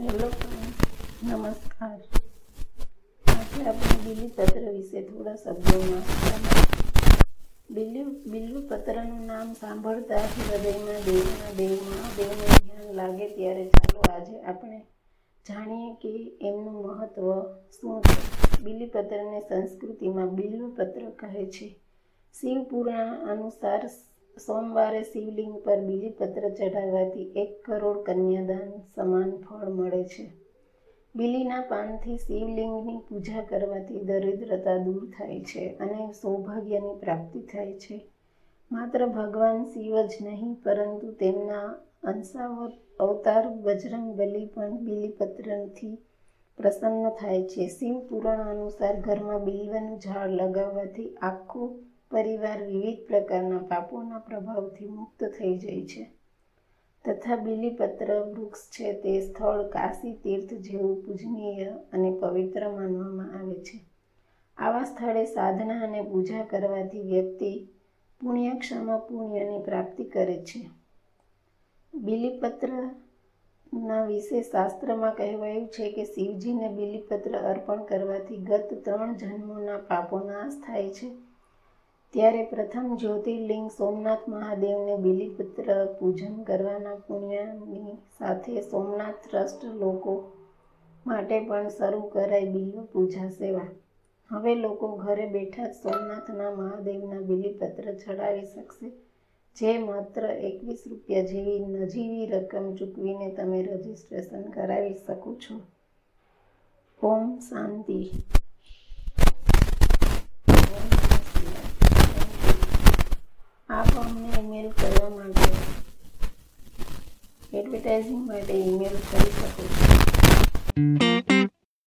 Hello નમસ્કાર. આજે આપણે બિલીપત્ર વિશે થોડા શબ્દોમાં બિલ્લી બિલી પત્રનું નામ સાંભળતા જ હૃદયમાં દેવના દેવમાં દેવને ધ્યાન લાગે ત્યારે ચાલો આજે આપણે જાણીએ કે એમનું મહત્વ શું છે. બિલીપત્રને સંસ્કૃતિમાં બિલ્વપત્ર કહે છે. શિવ પુરાણ અનુસાર સોમવારે શિવલિંગ પર બીલીપત્ર ચઢાવવાથી એક કરોડ કન્યાદાન સમાન ફળ મળે છે. બીલીના પાનથી શિવલિંગની પૂજા કરવાથી દરિદ્રતા દૂર થાય છે અને સૌભાગ્યની પ્રાપ્તિ થાય છે. માત્ર ભગવાન શિવ જ નહીં, પરંતુ તેમના અંશાવત અવતાર બજરંગ બલી પણ બીલીપત્રથી પ્રસન્ન થાય છે. શિવ પુરાણ અનુસાર ઘરમાં બિલ્વનું ઝાડ લગાવવાથી આખો પરિવાર વિવિધ પ્રકારના પાપોના પ્રભાવથી મુક્ત થઈ જાય છે. તથા બિલીપત્ર, વૃક્ષ છે તે સ્થળ કાશી તીર્થ જેવું પૂજનીય અને પવિત્ર માનવામાં આવે છે. આવા સ્થળે સાધના અને પૂજા કરવાથી વ્યક્તિ પુણ્યક્ષમા, પુણ્યની પ્રાપ્તિ કરે છે. બિલીપત્રના વિશે શાસ્ત્રમાં કહેવાયું છે કે શિવજીને બિલીપત્ર અર્પણ કરવાથી ગત ત્રણ જન્મોના પાપો નાશ થાય છે. ત્યારે પ્રથમ જ્યોતિર્લિંગ સોમનાથ મહાદેવને બિલીપત્ર પૂજન કરવાના પુણ્યની સાથે સોમનાથ ટ્રસ્ટ લોકો માટે પણ શરૂ કરાઈ બિલ્વ પૂજા સેવા. હવે લોકો ઘરે બેઠા જ સોમનાથના મહાદેવના બિલીપત્ર ચડાવી શકશે. જે માત્ર એકવીસ રૂપિયા જેવી નજીવી રકમ ચૂકવીને તમે રજીસ્ટ્રેશન કરાવી શકો છો. ઓમ શાંતિ આપ અમને ઈમેલ કરવા માટે એડવર્ટાઇઝિંગ માટે ઈમેલ કરી શકો છો